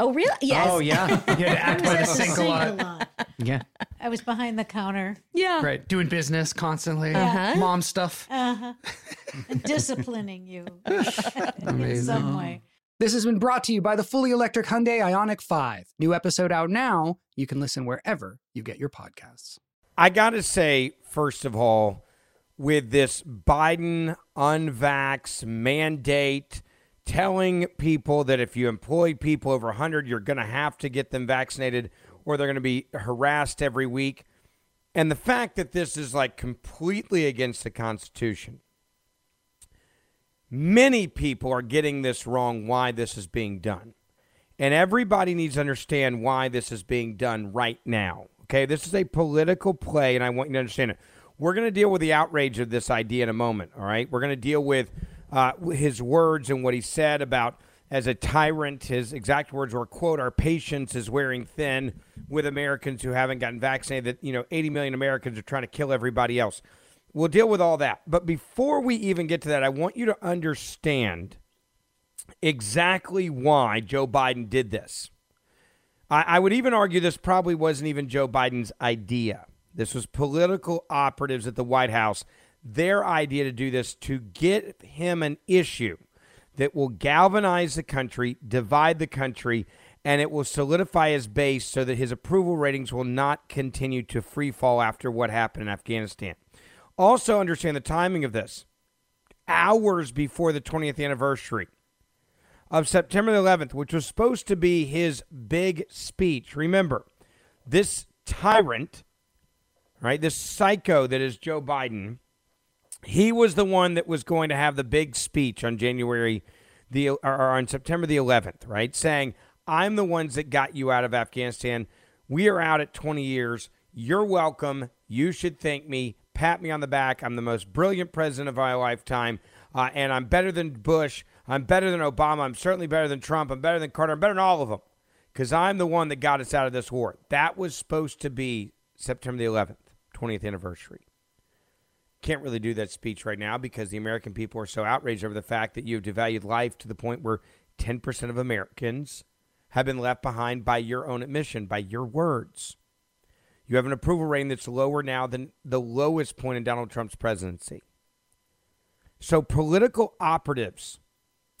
Oh, really? Yes. Oh yeah, you had to act by the I was at sink a sink lot. Yeah, I was behind the counter, Yeah. right. Doing business constantly, Uh-huh. mom stuff. uh-huh. disciplining you in some way. This has been brought to you by the fully electric Hyundai Ioniq 5. New episode out now. You can listen wherever you get your podcasts. I got to say, first of all, with this Biden unvax mandate telling people that if you employ people over 100, you're going to have to get them vaccinated or they're going to be harassed every week. And the fact that this is like completely against the Constitution. Many people are getting this wrong why this is being done. And everybody needs to understand why this is being done right now. Okay, this is a political play, and I want you to understand it. We're going to deal with the outrage of this idea in a moment. All right, we're going to deal with uh, his words and what he said about as a tyrant. His exact words were, "quote Our patience is wearing thin with Americans who haven't gotten vaccinated. That you know, 80 million Americans are trying to kill everybody else." We'll deal with all that. But before we even get to that, I want you to understand exactly why Joe Biden did this. I, I would even argue this probably wasn't even Joe Biden's idea. This was political operatives at the White House, their idea to do this to get him an issue that will galvanize the country, divide the country, and it will solidify his base so that his approval ratings will not continue to free fall after what happened in Afghanistan. Also, understand the timing of this. Hours before the 20th anniversary of September the 11th, which was supposed to be his big speech. Remember, this tyrant, right, this psycho that is Joe Biden, he was the one that was going to have the big speech on January the or on September the 11th, right, saying, "I'm the ones that got you out of Afghanistan. We are out at 20 years. You're welcome. You should thank me. Pat me on the back. I'm the most brilliant president of my lifetime, uh, and I'm better than Bush. I'm better than Obama. I'm certainly better than Trump. I'm better than Carter. I'm better than all of them because I'm the one that got us out of this war. That was supposed to be September the 11th, 20th anniversary. Can't really do that speech right now because the American people are so outraged over the fact that you've devalued life to the point where 10% of Americans have been left behind by your own admission, by your words. You have an approval rating that's lower now than the lowest point in Donald Trump's presidency. So, political operatives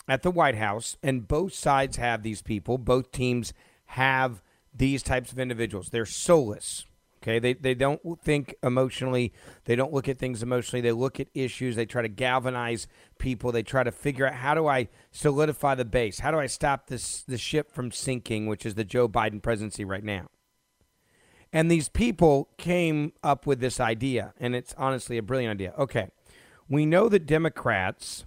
at the White House, and both sides have these people. Both teams have these types of individuals. They're soulless. Okay, they they don't think emotionally. They don't look at things emotionally. They look at issues. They try to galvanize people. They try to figure out how do I solidify the base? How do I stop this the ship from sinking, which is the Joe Biden presidency right now? And these people came up with this idea, and it's honestly a brilliant idea. Okay, we know that Democrats,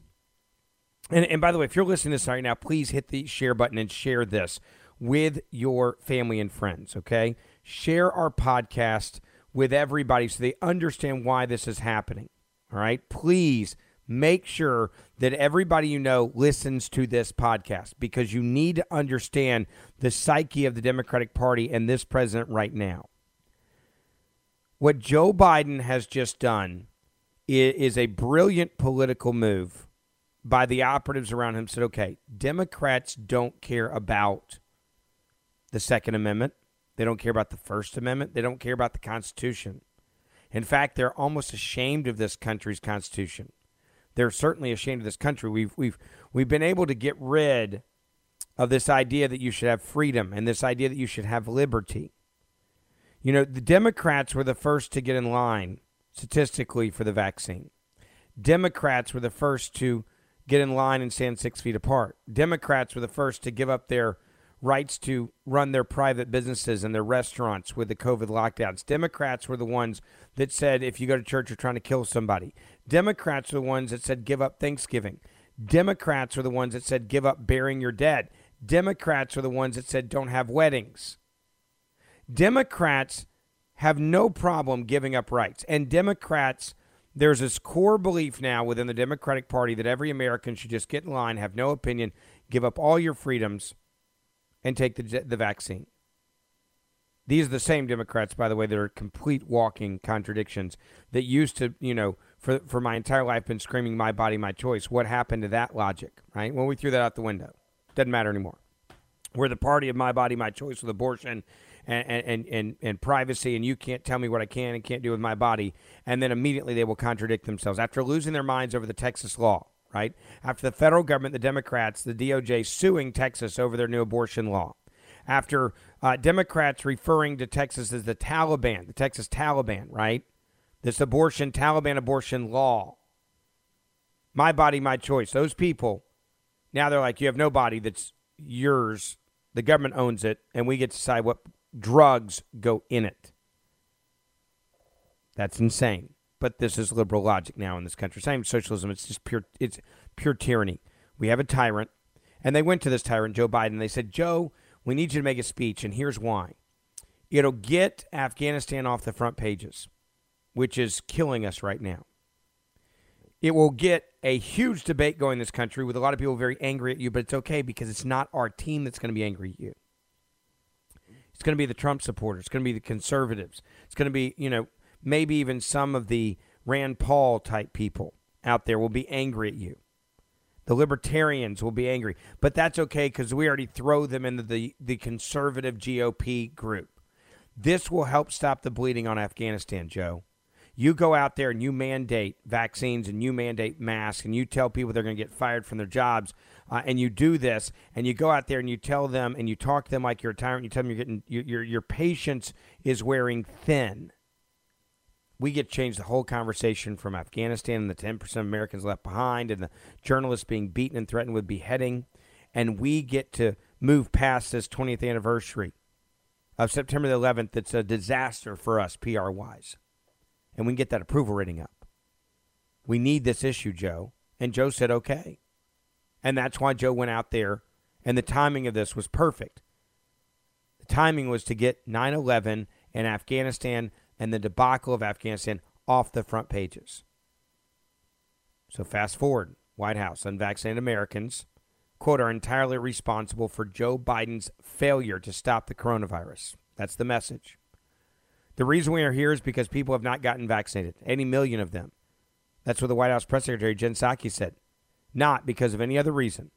and, and by the way, if you're listening to this right now, please hit the share button and share this with your family and friends, okay? Share our podcast with everybody so they understand why this is happening, all right? Please make sure that everybody you know listens to this podcast because you need to understand the psyche of the Democratic Party and this president right now. What Joe Biden has just done is a brilliant political move by the operatives around him. Said, okay, Democrats don't care about the Second Amendment. They don't care about the First Amendment. They don't care about the Constitution. In fact, they're almost ashamed of this country's Constitution. They're certainly ashamed of this country. We've we've we've been able to get rid of this idea that you should have freedom and this idea that you should have liberty. You know, the Democrats were the first to get in line statistically for the vaccine. Democrats were the first to get in line and stand six feet apart. Democrats were the first to give up their rights to run their private businesses and their restaurants with the COVID lockdowns. Democrats were the ones that said if you go to church, you're trying to kill somebody. Democrats were the ones that said give up Thanksgiving. Democrats were the ones that said give up burying your dead. Democrats were the ones that said don't have weddings. Democrats have no problem giving up rights. And Democrats, there's this core belief now within the Democratic Party that every American should just get in line, have no opinion, give up all your freedoms, and take the, the vaccine. These are the same Democrats, by the way, that are complete walking contradictions that used to, you know, for, for my entire life been screaming, my body, my choice. What happened to that logic, right? Well, we threw that out the window. Doesn't matter anymore. We're the party of my body, my choice with abortion and, and, and, and privacy, and you can't tell me what I can and can't do with my body. And then immediately they will contradict themselves after losing their minds over the Texas law, right? After the federal government, the Democrats, the DOJ suing Texas over their new abortion law. After uh, Democrats referring to Texas as the Taliban, the Texas Taliban, right? This abortion, Taliban abortion law. My body, my choice. Those people, now they're like, you have no body that's yours. The government owns it, and we get to decide what drugs go in it. That's insane. But this is liberal logic now in this country. Same socialism. It's just pure. It's pure tyranny. We have a tyrant, and they went to this tyrant, Joe Biden. They said, Joe, we need you to make a speech, and here's why. It'll get Afghanistan off the front pages, which is killing us right now. It will get a huge debate going in this country with a lot of people very angry at you, but it's okay because it's not our team that's going to be angry at you. It's going to be the Trump supporters. It's going to be the conservatives. It's going to be, you know, maybe even some of the Rand Paul type people out there will be angry at you. The libertarians will be angry, but that's okay because we already throw them into the, the conservative GOP group. This will help stop the bleeding on Afghanistan, Joe. You go out there and you mandate vaccines and you mandate masks and you tell people they're going to get fired from their jobs uh, and you do this and you go out there and you tell them and you talk to them like you're a tyrant. You tell them you're getting your your, your patience is wearing thin. We get changed the whole conversation from Afghanistan and the 10% of Americans left behind and the journalists being beaten and threatened with beheading. And we get to move past this 20th anniversary of September the 11th. That's a disaster for us, PR wise and we can get that approval rating up. We need this issue, Joe. And Joe said, okay. And that's why Joe went out there, and the timing of this was perfect. The timing was to get 9 11 and Afghanistan and the debacle of Afghanistan off the front pages. So fast forward White House, unvaccinated Americans, quote, are entirely responsible for Joe Biden's failure to stop the coronavirus. That's the message. The reason we are here is because people have not gotten vaccinated, 80 million of them. That's what the White House press secretary Jen Psaki said, not because of any other reason.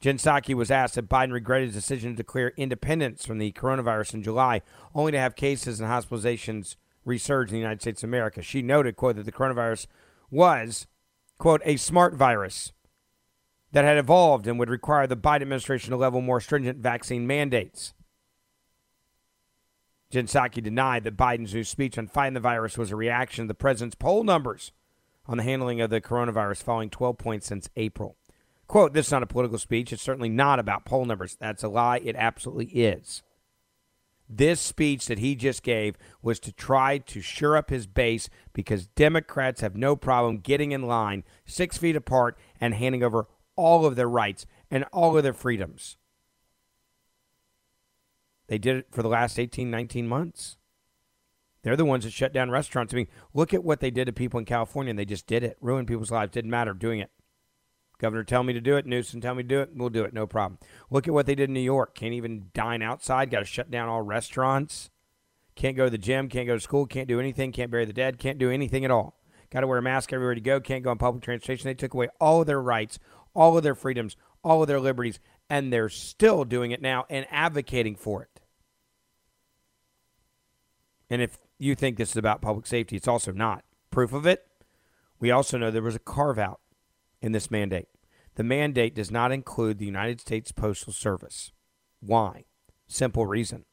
Jen Psaki was asked if Biden regretted his decision to declare independence from the coronavirus in July, only to have cases and hospitalizations resurge in the United States of America. She noted, quote, that the coronavirus was, quote, a smart virus that had evolved and would require the Biden administration to level more stringent vaccine mandates. Jen Psaki denied that Biden's new speech on fighting the virus was a reaction to the president's poll numbers on the handling of the coronavirus, falling 12 points since April. Quote, this is not a political speech. It's certainly not about poll numbers. That's a lie. It absolutely is. This speech that he just gave was to try to shore up his base because Democrats have no problem getting in line six feet apart and handing over all of their rights and all of their freedoms. They did it for the last 18, 19 months. They're the ones that shut down restaurants. I mean, look at what they did to people in California, and they just did it. Ruined people's lives. Didn't matter doing it. Governor tell me to do it. Newsom tell me to do it. We'll do it. No problem. Look at what they did in New York. Can't even dine outside. Got to shut down all restaurants. Can't go to the gym. Can't go to school. Can't do anything. Can't bury the dead. Can't do anything at all. Got to wear a mask everywhere you go. Can't go on public transportation. They took away all of their rights, all of their freedoms, all of their liberties, and they're still doing it now and advocating for it. And if you think this is about public safety, it's also not. Proof of it, we also know there was a carve out in this mandate. The mandate does not include the United States Postal Service. Why? Simple reason.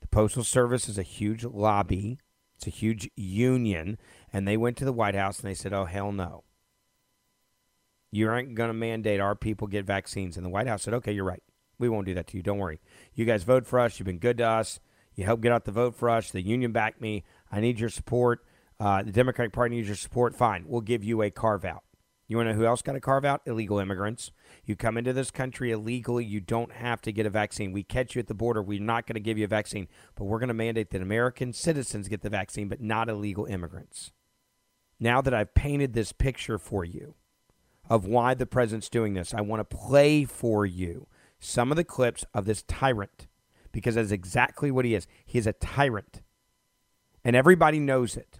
The Postal Service is a huge lobby, it's a huge union, and they went to the White House and they said, oh, hell no. You aren't going to mandate our people get vaccines. And the White House said, okay, you're right. We won't do that to you. Don't worry. You guys vote for us. You've been good to us. You helped get out the vote for us. The union backed me. I need your support. Uh, the Democratic Party needs your support. Fine. We'll give you a carve out. You want to know who else got a carve out? Illegal immigrants. You come into this country illegally, you don't have to get a vaccine. We catch you at the border. We're not going to give you a vaccine, but we're going to mandate that American citizens get the vaccine, but not illegal immigrants. Now that I've painted this picture for you of why the president's doing this, I want to play for you some of the clips of this tyrant because that's exactly what he is. He is a tyrant, and everybody knows it.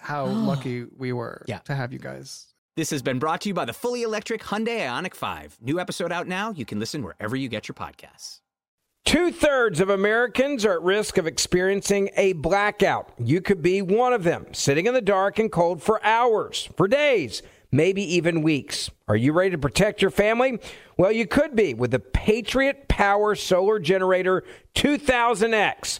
how lucky we were Yeah. to have you guys. This has been brought to you by the fully electric Hyundai Ioniq 5. New episode out now. You can listen wherever you get your podcasts. Two thirds of Americans are at risk of experiencing a blackout. You could be one of them, sitting in the dark and cold for hours, for days, maybe even weeks. Are you ready to protect your family? Well, you could be with the Patriot Power Solar Generator 2000X.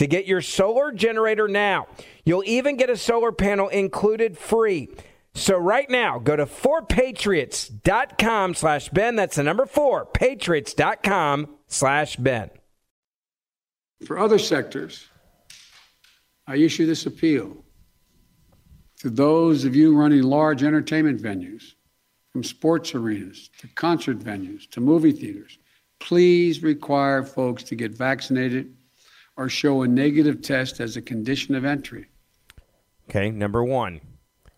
to get your solar generator now. You'll even get a solar panel included free. So right now, go to 4patriots.com slash Ben. That's the number four, patriots.com slash Ben. For other sectors, I issue this appeal to those of you running large entertainment venues, from sports arenas to concert venues to movie theaters. Please require folks to get vaccinated or show a negative test as a condition of entry. Okay, number one,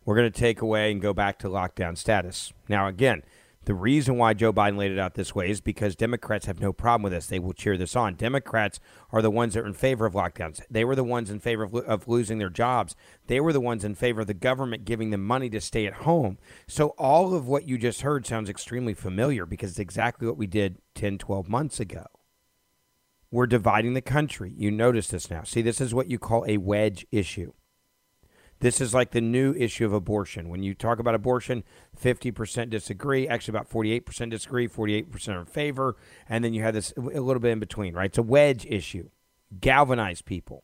we're going to take away and go back to lockdown status. Now, again, the reason why Joe Biden laid it out this way is because Democrats have no problem with this. They will cheer this on. Democrats are the ones that are in favor of lockdowns. They were the ones in favor of, of losing their jobs. They were the ones in favor of the government giving them money to stay at home. So all of what you just heard sounds extremely familiar because it's exactly what we did 10, 12 months ago. We're dividing the country. You notice this now. See, this is what you call a wedge issue. This is like the new issue of abortion. When you talk about abortion, 50% disagree, actually about 48% disagree, 48% are in favor, and then you have this a little bit in between, right? It's a wedge issue. Galvanize people.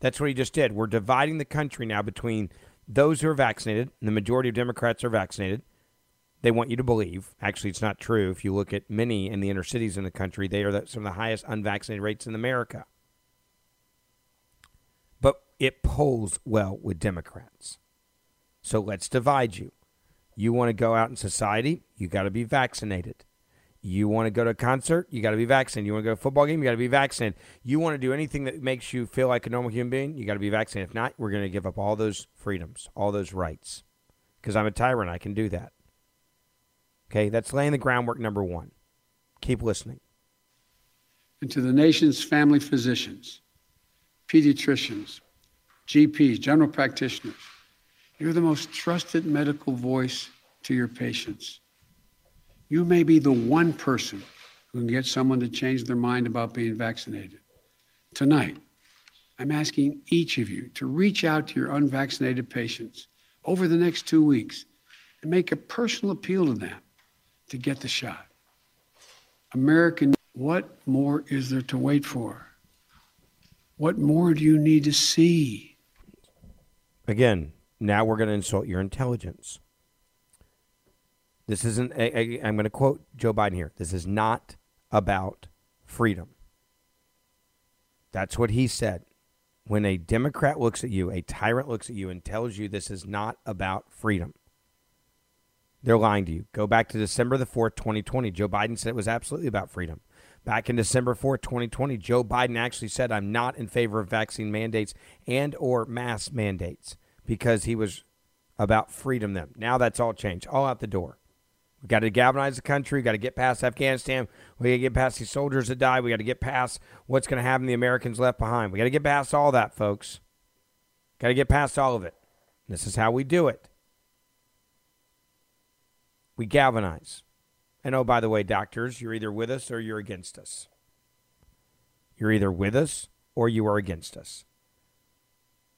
That's what he just did. We're dividing the country now between those who are vaccinated, and the majority of Democrats are vaccinated. They want you to believe. Actually, it's not true. If you look at many in the inner cities in the country, they are some of the highest unvaccinated rates in America But it polls well with Democrats. So let's divide you. You want to go out in society, you got to be vaccinated. You want to go to a concert, you got to be vaccinated. You want to go to a football game, you got to be vaccinated. You want to do anything that makes you feel like a normal human being, you got to be vaccinated. If not, we're going to give up all those freedoms, all those rights. Because I'm a tyrant, I can do that. Okay, that's laying the groundwork number one. Keep listening. And to the nation's family physicians, pediatricians, GPs, general practitioners. You're the most trusted medical voice to your patients. You may be the one person who can get someone to change their mind about being vaccinated. Tonight, I'm asking each of you to reach out to your unvaccinated patients over the next two weeks and make a personal appeal to them to get the shot. American, what more is there to wait for? What more do you need to see? Again, now we're going to insult your intelligence. This isn't, i a, I'm going to quote Joe Biden here. This is not about freedom. That's what he said. When a Democrat looks at you, a tyrant looks at you and tells you this is not about freedom, they're lying to you. Go back to December the 4th, 2020. Joe Biden said it was absolutely about freedom. Back in December 4th, 2020, Joe Biden actually said, I'm not in favor of vaccine mandates and or mask mandates because he was about freedom then. Now that's all changed, all out the door. We got to galvanize the country. We got to get past Afghanistan. We got to get past these soldiers that die. We got to get past what's going to happen to the Americans left behind. We got to get past all that, folks. Got to get past all of it. This is how we do it. We galvanize. And oh, by the way, doctors, you're either with us or you're against us. You're either with us or you are against us.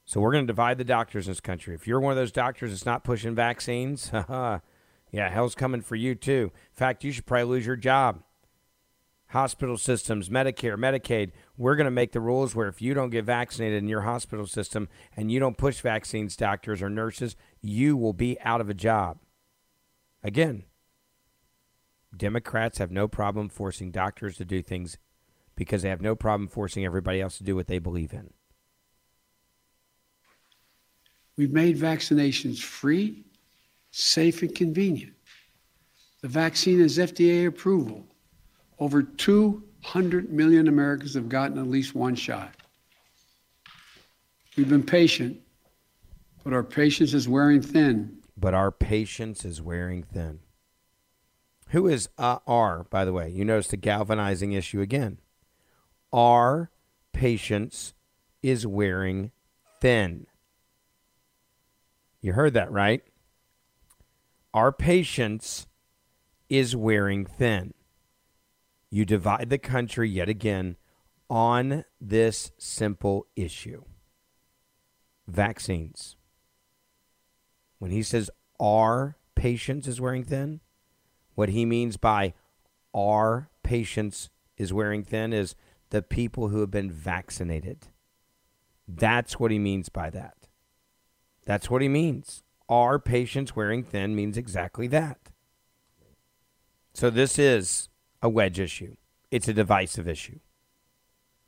So we're going to divide the doctors in this country. If you're one of those doctors that's not pushing vaccines, ha. yeah, hell's coming for you too. In fact, you should probably lose your job. Hospital systems, Medicare, Medicaid, we're going to make the rules where if you don't get vaccinated in your hospital system and you don't push vaccines, doctors or nurses, you will be out of a job. Again, Democrats have no problem forcing doctors to do things because they have no problem forcing everybody else to do what they believe in. We've made vaccinations free, safe, and convenient. The vaccine has FDA approval. Over 200 million Americans have gotten at least one shot. We've been patient, but our patience is wearing thin. But our patience is wearing thin. Who is uh, R, by the way? You notice the galvanizing issue again. Our patience is wearing thin. You heard that right. Our patience is wearing thin. You divide the country yet again on this simple issue vaccines. When he says our patience is wearing thin, what he means by our patience is wearing thin is the people who have been vaccinated. That's what he means by that. That's what he means. Our patience wearing thin means exactly that. So this is a wedge issue. It's a divisive issue.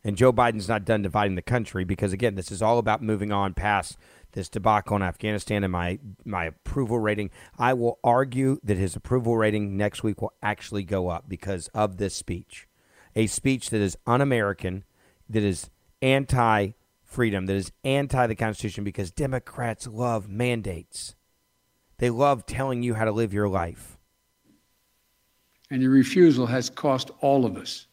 And Joe Biden's not done dividing the country because, again, this is all about moving on past this debacle in Afghanistan and my, my approval rating. I will argue that his approval rating next week will actually go up because of this speech. A speech that is un American, that is anti freedom, that is anti the Constitution because Democrats love mandates. They love telling you how to live your life. And your refusal has cost all of us.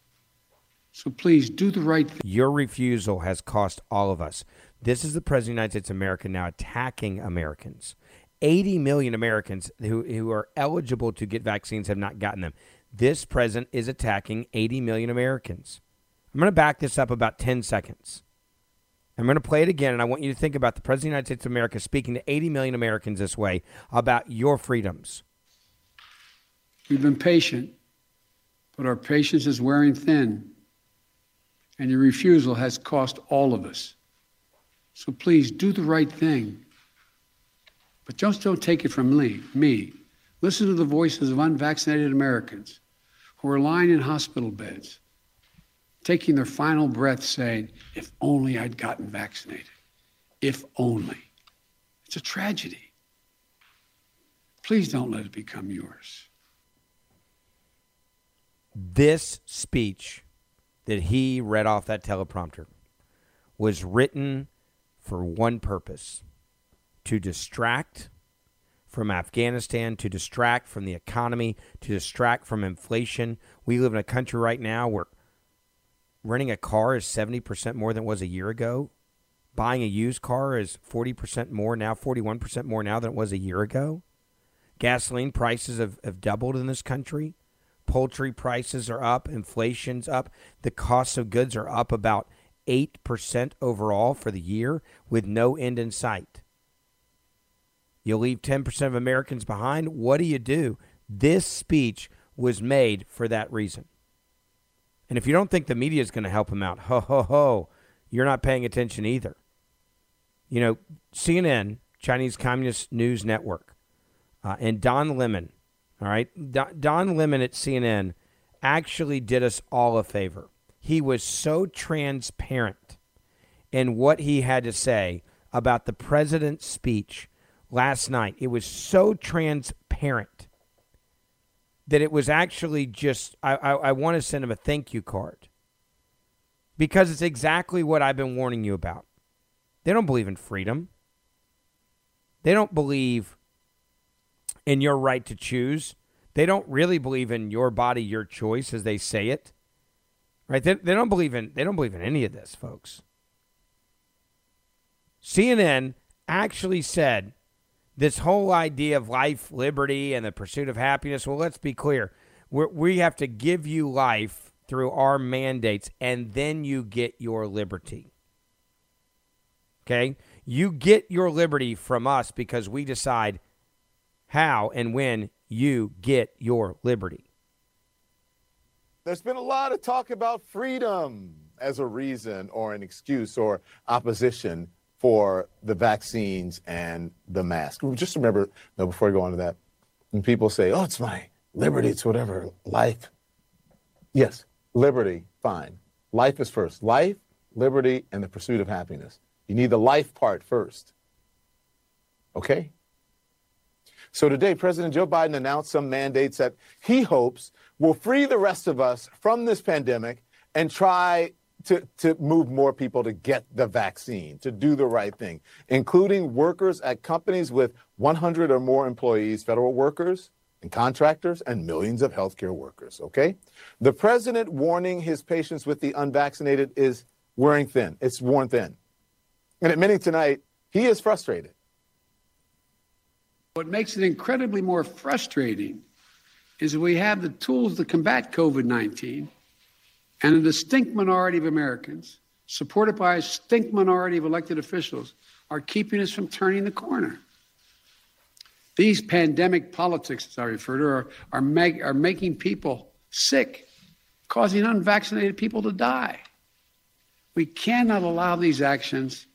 So please do the right thing. Your refusal has cost all of us. This is the President of the United States of America now attacking Americans. 80 million Americans who, who are eligible to get vaccines have not gotten them. This president is attacking 80 million Americans. I'm going to back this up about 10 seconds. I'm going to play it again, and I want you to think about the President of the United States of America speaking to 80 million Americans this way about your freedoms. We've been patient, but our patience is wearing thin and your refusal has cost all of us. So please do the right thing. But just don't take it from me. me. Listen to the voices of unvaccinated Americans who are lying in hospital beds, taking their final breath saying, If only I'd gotten vaccinated. If only. It's a tragedy. Please don't let it become yours. This speech that he read off that teleprompter was written for one purpose to distract from Afghanistan, to distract from the economy, to distract from inflation. We live in a country right now where renting a car is 70% more than it was a year ago. Buying a used car is 40% more now, 41% more now than it was a year ago. Gasoline prices have, have doubled in this country poultry prices are up, inflation's up, the costs of goods are up about 8% overall for the year with no end in sight. You'll leave 10% of Americans behind. What do you do? This speech was made for that reason. And if you don't think the media is going to help him out, ho, ho, ho, you're not paying attention either. You know, CNN, Chinese Communist News Network, uh, and Don Lemon, all right. Don Lemon at CNN actually did us all a favor. He was so transparent in what he had to say about the president's speech last night. It was so transparent that it was actually just, I, I, I want to send him a thank you card because it's exactly what I've been warning you about. They don't believe in freedom. They don't believe in your right to choose. They don't really believe in your body, your choice, as they say it. Right? They, they don't believe in they don't believe in any of this, folks. CNN actually said this whole idea of life, liberty, and the pursuit of happiness. Well, let's be clear. we we have to give you life through our mandates, and then you get your liberty. Okay? You get your liberty from us because we decide how and when you get your liberty. There's been a lot of talk about freedom as a reason or an excuse or opposition for the vaccines and the mask. Just remember, no, before I go on to that, when people say, oh, it's my liberty, it's whatever, life. Yes, liberty, fine. Life is first. Life, liberty, and the pursuit of happiness. You need the life part first. Okay? So today, President Joe Biden announced some mandates that he hopes will free the rest of us from this pandemic and try to, to move more people to get the vaccine, to do the right thing, including workers at companies with 100 or more employees, federal workers, and contractors and millions of healthcare workers, okay? The president warning his patients with the unvaccinated is wearing thin. It's worn thin. And admitting tonight, he is frustrated. What makes it incredibly more frustrating is that we have the tools to combat COVID 19 and a distinct minority of Americans, supported by a distinct minority of elected officials, are keeping us from turning the corner. These pandemic politics, as I refer to, are, are, are making people sick, causing unvaccinated people to die. We cannot allow these actions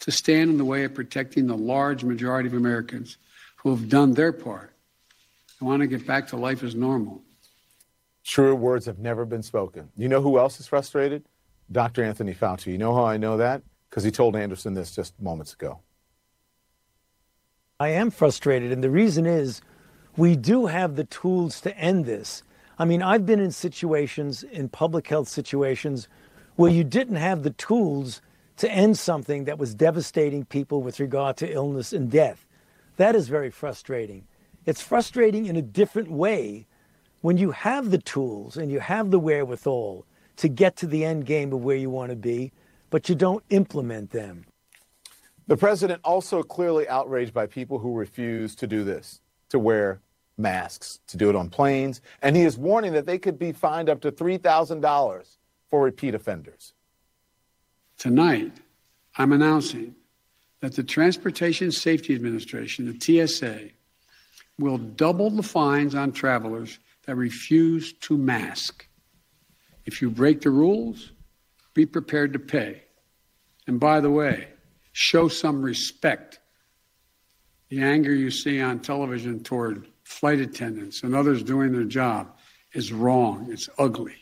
to stand in the way of protecting the large majority of Americans who have done their part and want to get back to life as normal. Truer words have never been spoken. You know who else is frustrated? Dr. Anthony Fauci. You know how I know that? Because he told Anderson this just moments ago. I am frustrated, and the reason is we do have the tools to end this. I mean, I've been in situations, in public health situations, where you didn't have the tools to end something that was devastating people with regard to illness and death. That is very frustrating. It's frustrating in a different way when you have the tools and you have the wherewithal to get to the end game of where you want to be, but you don't implement them. The president also clearly outraged by people who refuse to do this, to wear masks, to do it on planes, and he is warning that they could be fined up to $3,000 for repeat offenders. Tonight, I'm announcing that the Transportation Safety Administration, the TSA, will double the fines on travelers that refuse to mask. If you break the rules, be prepared to pay. And by the way, show some respect. The anger you see on television toward flight attendants and others doing their job is wrong. It's ugly.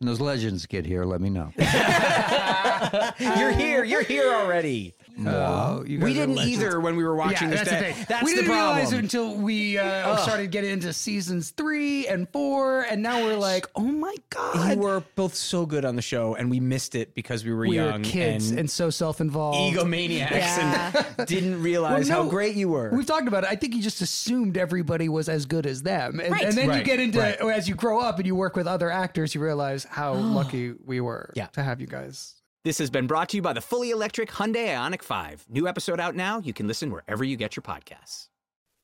Those, when those legends get here, let me know. You're here. You're here already. Oh, you we didn't legends. either when we were watching yeah, this. that's That- the thing. That's we the didn't realize problem. it until we uh, started getting into seasons three and four, and now we're like, oh my god, you were both so good on the show, and we missed it because we were we young were kids and, and, so self-involved, egomaniacs, and didn't realize Well, how great you were. We've talked about it. I think you just assumed everybody was as good as them, and, Right. and then you get into right. as you grow up and you work with other actors, you realize how lucky we were Yeah. to have you guys. This has been brought to you by the fully electric Hyundai Ioniq 5. New episode out now. You can listen wherever you get your podcasts.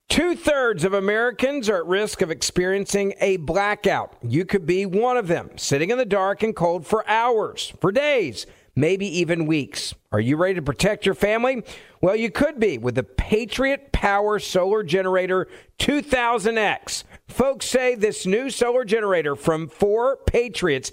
Two thirds of Americans are at risk of experiencing a blackout. You could be one of them, sitting in the dark and cold for hours, for days, maybe even weeks. Are you ready to protect your family? Well, you could be with the Patriot Power Solar Generator 2000X. Folks say this new solar generator from Four Patriots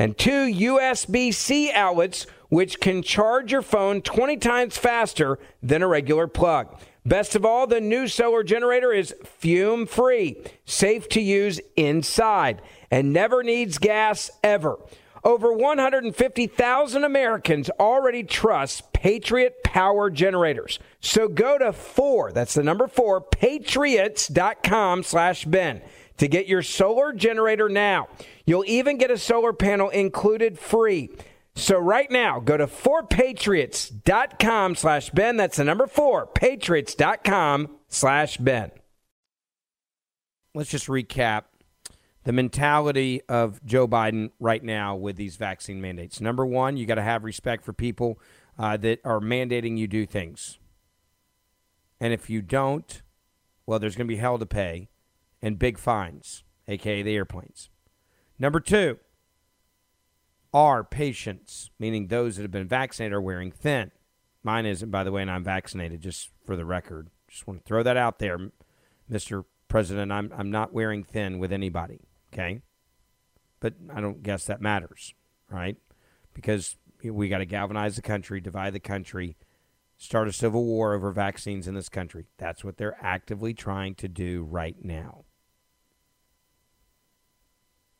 And two USB C outlets, which can charge your phone 20 times faster than a regular plug. Best of all, the new solar generator is fume free, safe to use inside, and never needs gas ever. Over 150,000 Americans already trust Patriot Power Generators. So go to 4, that's the number 4, patriots.com slash Ben to get your solar generator now. You'll even get a solar panel included free. So right now, go to 4patriots.com slash Ben. That's the number 4, patriots.com slash Ben. Let's just recap the mentality of Joe Biden right now with these vaccine mandates. Number one, you got to have respect for people uh, that are mandating you do things. And if you don't, well, there's going to be hell to pay and big fines, aka the airplanes. Number two, are patients, meaning those that have been vaccinated, are wearing thin. Mine isn't, by the way, and I'm vaccinated, just for the record. Just want to throw that out there, Mr. President. I'm, I'm not wearing thin with anybody, okay? But I don't guess that matters, right? Because we got to galvanize the country, divide the country, start a civil war over vaccines in this country. That's what they're actively trying to do right now.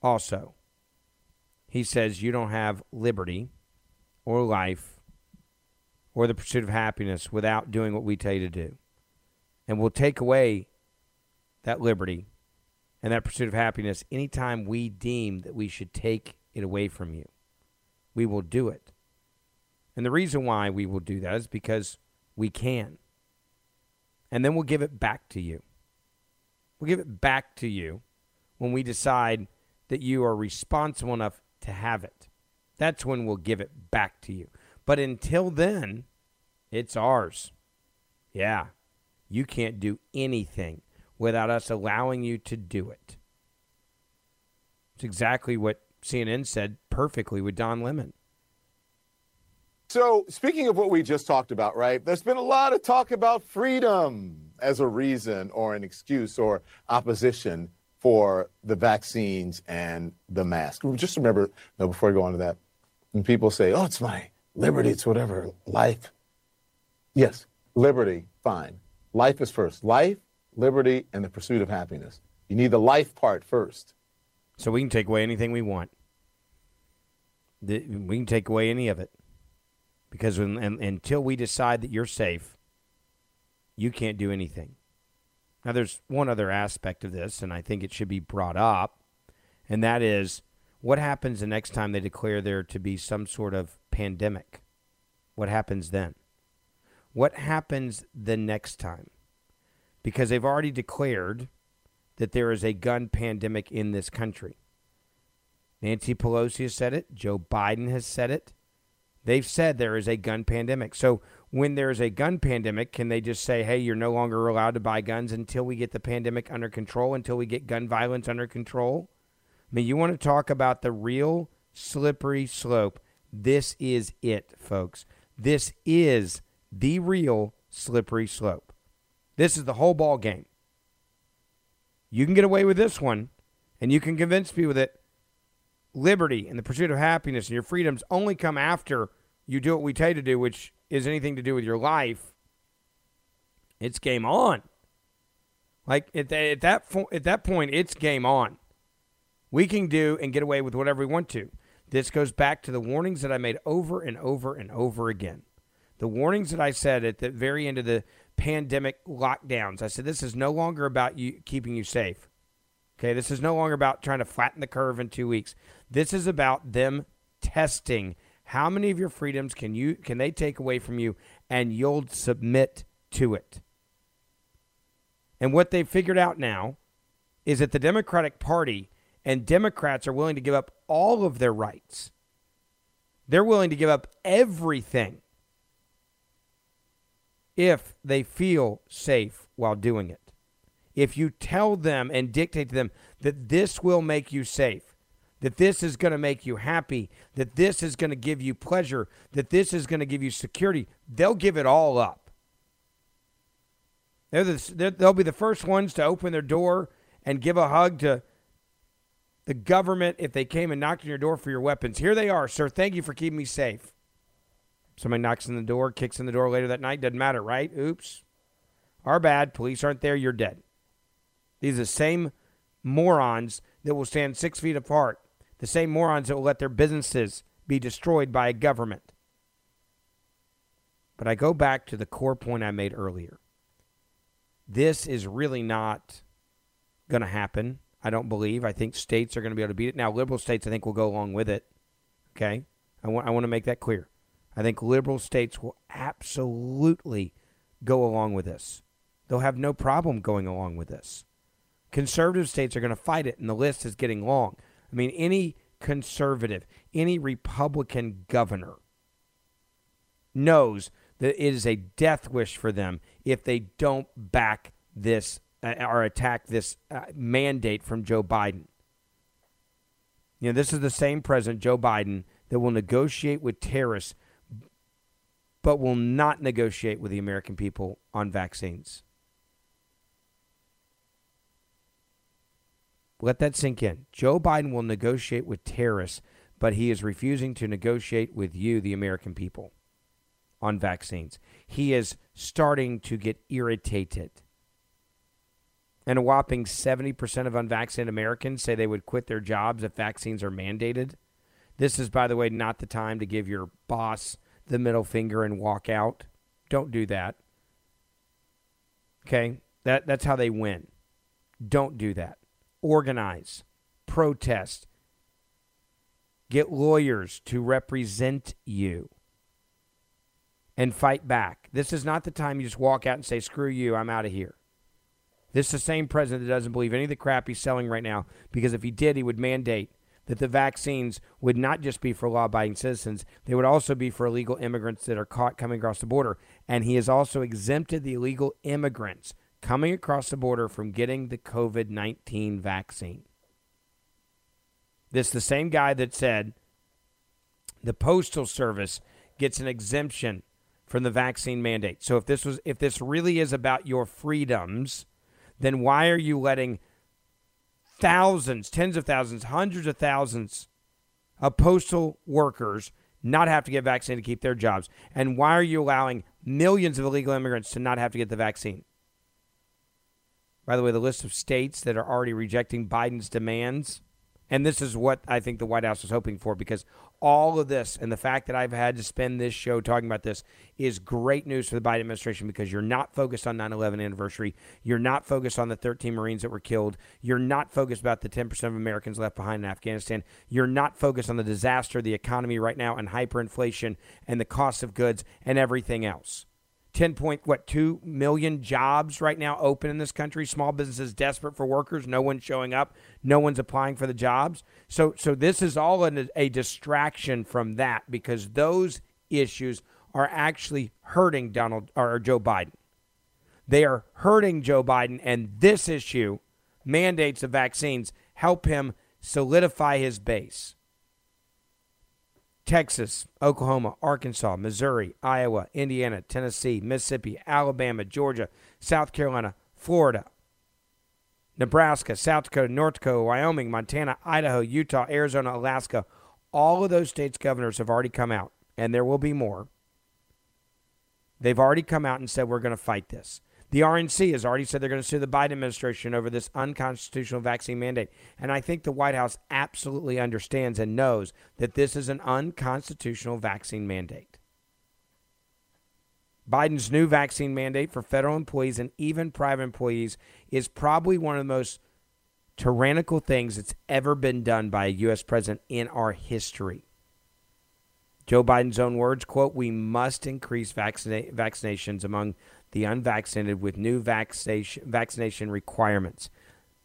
Also, he says you don't have liberty or life or the pursuit of happiness without doing what we tell you to do. And we'll take away that liberty and that pursuit of happiness anytime we deem that we should take it away from you. We will do it. And the reason why we will do that is because we can. And then we'll give it back to you. We'll give it back to you when we decide that you are responsible enough to have it. That's when we'll give it back to you. But until then, it's ours. Yeah. You can't do anything without us allowing you to do it. It's exactly what CNN said perfectly with Don Lemon. So, speaking of what we just talked about, right? There's been a lot of talk about freedom as a reason or an excuse or opposition for the vaccines and the mask. Just remember, no, before I go on to that, when people say, oh, it's my liberty, it's whatever, life. Yes, liberty, fine. Life is first. Life, liberty, and the pursuit of happiness. You need the life part first. So we can take away anything we want. We can take away any of it. Because when, and, until we decide that you're safe, you can't do anything. Now, there's one other aspect of this, and I think it should be brought up, and that is what happens the next time they declare there to be some sort of pandemic? What happens then? What happens the next time? Because they've already declared that there is a gun pandemic in this country. Nancy Pelosi has said it. Joe Biden has said it. They've said there is a gun pandemic. So when there's a gun pandemic, can they just say, hey, you're no longer allowed to buy guns until we get the pandemic under control, until we get gun violence under control? I mean, you want to talk about the real slippery slope. This is it, folks. This is the real slippery slope. This is the whole ball game. You can get away with this one, and you can convince people that liberty and the pursuit of happiness and your freedoms only come after you do what we tell you to do, which is anything to do with your life, it's game on. Like at that at that at that point, it's game on. We can do and get away with whatever we want to. This goes back to the warnings that I made over and over and over again. The warnings that I said at the very end of the pandemic lockdowns. I said this is no longer about you keeping you safe. Okay, this is no longer about trying to flatten the curve in 2 weeks. This is about them testing how many of your freedoms can you can they take away from you and you'll submit to it? And what they've figured out now is that the Democratic Party and Democrats are willing to give up all of their rights. They're willing to give up everything if they feel safe while doing it. If you tell them and dictate to them that this will make you safe, that this is going to make you happy, that this is going to give you pleasure, that this is going to give you security, they'll give it all up. They're the, they'll be the first ones to open their door and give a hug to the government, if they came and knocked on your door for your weapons, here they are, sir. Thank you for keeping me safe. Somebody knocks on the door, kicks in the door later that night, doesn't matter, right? Oops. Our bad. Police aren't there, you're dead. These are the same morons that will stand six feet apart, the same morons that will let their businesses be destroyed by a government. But I go back to the core point I made earlier. This is really not going to happen. I don't believe. I think states are going to be able to beat it. Now, liberal states, I think, will go along with it. Okay? I want, I want to make that clear. I think liberal states will absolutely go along with this. They'll have no problem going along with this. Conservative states are going to fight it, and the list is getting long. I mean, any conservative, any Republican governor knows that it is a death wish for them if they don't back this uh, or attack this uh, mandate from Joe Biden. You know, this is the same president, Joe Biden, that will negotiate with terrorists, but will not negotiate with the American people on vaccines. Let that sink in. Joe Biden will negotiate with terrorists, but he is refusing to negotiate with you, the American people, on vaccines. He is starting to get irritated. And a whopping 70% of unvaccinated Americans say they would quit their jobs if vaccines are mandated. This is, by the way, not the time to give your boss the middle finger and walk out. Don't do that. Okay? That, that's how they win. Don't do that organize, protest, get lawyers to represent you, and fight back. This is not the time you just walk out and say, screw you, I'm out of here. This is the same president that doesn't believe any of the crap he's selling right now because if he did, he would mandate that the vaccines would not just be for law abiding citizens, they would also be for illegal immigrants that are caught coming across the border. And he has also exempted the illegal immigrants coming across the border from getting the COVID 19 vaccine. This is the same guy that said the postal service gets an exemption from the vaccine mandate. So if this was if this really is about your freedoms, then why are you letting thousands, tens of thousands, hundreds of thousands of postal workers not have to get vaccinated to keep their jobs? And why are you allowing millions of illegal immigrants to not have to get the vaccine? By the way, the list of states that are already rejecting Biden's demands, and this is what I think the White House was hoping for because all of this and the fact that I've had to spend this show talking about this is great news for the Biden administration because you're not focused on 9 11 anniversary. You're not focused on the 13 Marines that were killed. You're not focused about the 10% of Americans left behind in Afghanistan. You're not focused on the disaster, the economy right now, and hyperinflation and the cost of goods and everything else. 10 point what 2 million jobs right now open in this country. Small businesses desperate for workers. No one's showing up. No one's applying for the jobs. So so this is all a distraction from that because those issues are actually hurting Donald or Joe Biden. They are hurting Joe Biden and this issue mandates of vaccines help him solidify his base Texas, Oklahoma, Arkansas, Missouri, Iowa, Indiana, Tennessee, Mississippi, Alabama, Georgia, South Carolina, Florida, Nebraska, South Dakota, North Dakota, Wyoming, Montana, Idaho, Utah, Arizona, Alaska. All of those states' governors have already come out, and there will be more. They've already come out and said, we're going to fight this. The RNC has already said they're going to sue the Biden administration over this unconstitutional vaccine mandate. And I think the White House absolutely understands and knows that this is an unconstitutional vaccine mandate. Biden's new vaccine mandate for federal employees and even private employees is probably one of the most tyrannical things that's ever been done by a U.S. president in our history. Joe Biden's own words, quote, we must increase vaccina- vaccinations among the unvaccinated with new vaccination, requirements.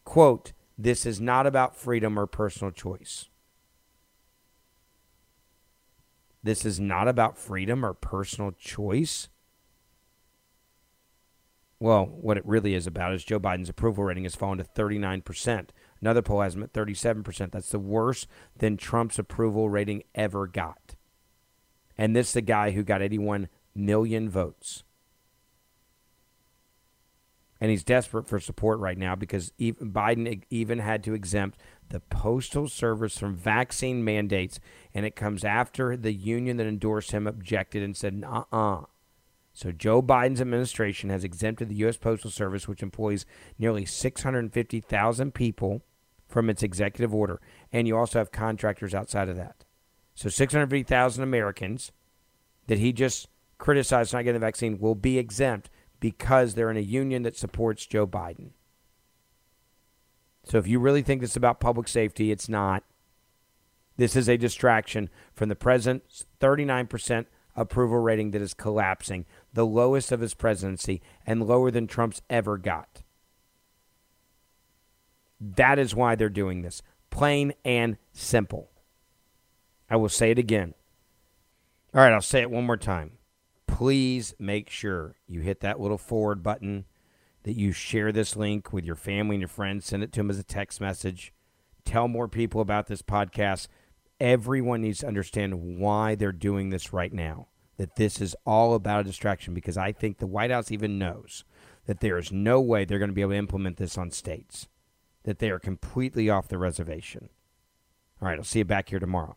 Quote, this is not about freedom or personal choice. This is not about freedom or personal choice. Well, what it really is about is Joe Biden's approval rating has fallen to 39%. Another poll has him at 37%. That's the worst than Trump's approval rating ever got. And this is the guy who got 81 million votes and he's desperate for support right now because even Biden even had to exempt the Postal Service from vaccine mandates, and it comes after the union that endorsed him objected and said, uh uh So Joe Biden's administration has exempted the U.S. Postal Service, which employs nearly 650,000 people, from its executive order. And you also have contractors outside of that. So 650,000 Americans that he just criticized not getting the vaccine will be exempt because they're in a union that supports Joe Biden. So if you really think this is about public safety, it's not. This is a distraction from the president's 39% approval rating that is collapsing, the lowest of his presidency, and lower than Trump's ever got. That is why they're doing this. Plain and simple. I will say it again. All right, I'll say it one more time. Please make sure you hit that little forward button, that you share this link with your family and your friends, send it to them as a text message. Tell more people about this podcast. Everyone needs to understand why they're doing this right now. That this is all about a distraction because I think the White House even knows that there is no way they're going to be able to implement this on states, that they are completely off the reservation. All right, I'll see you back here tomorrow.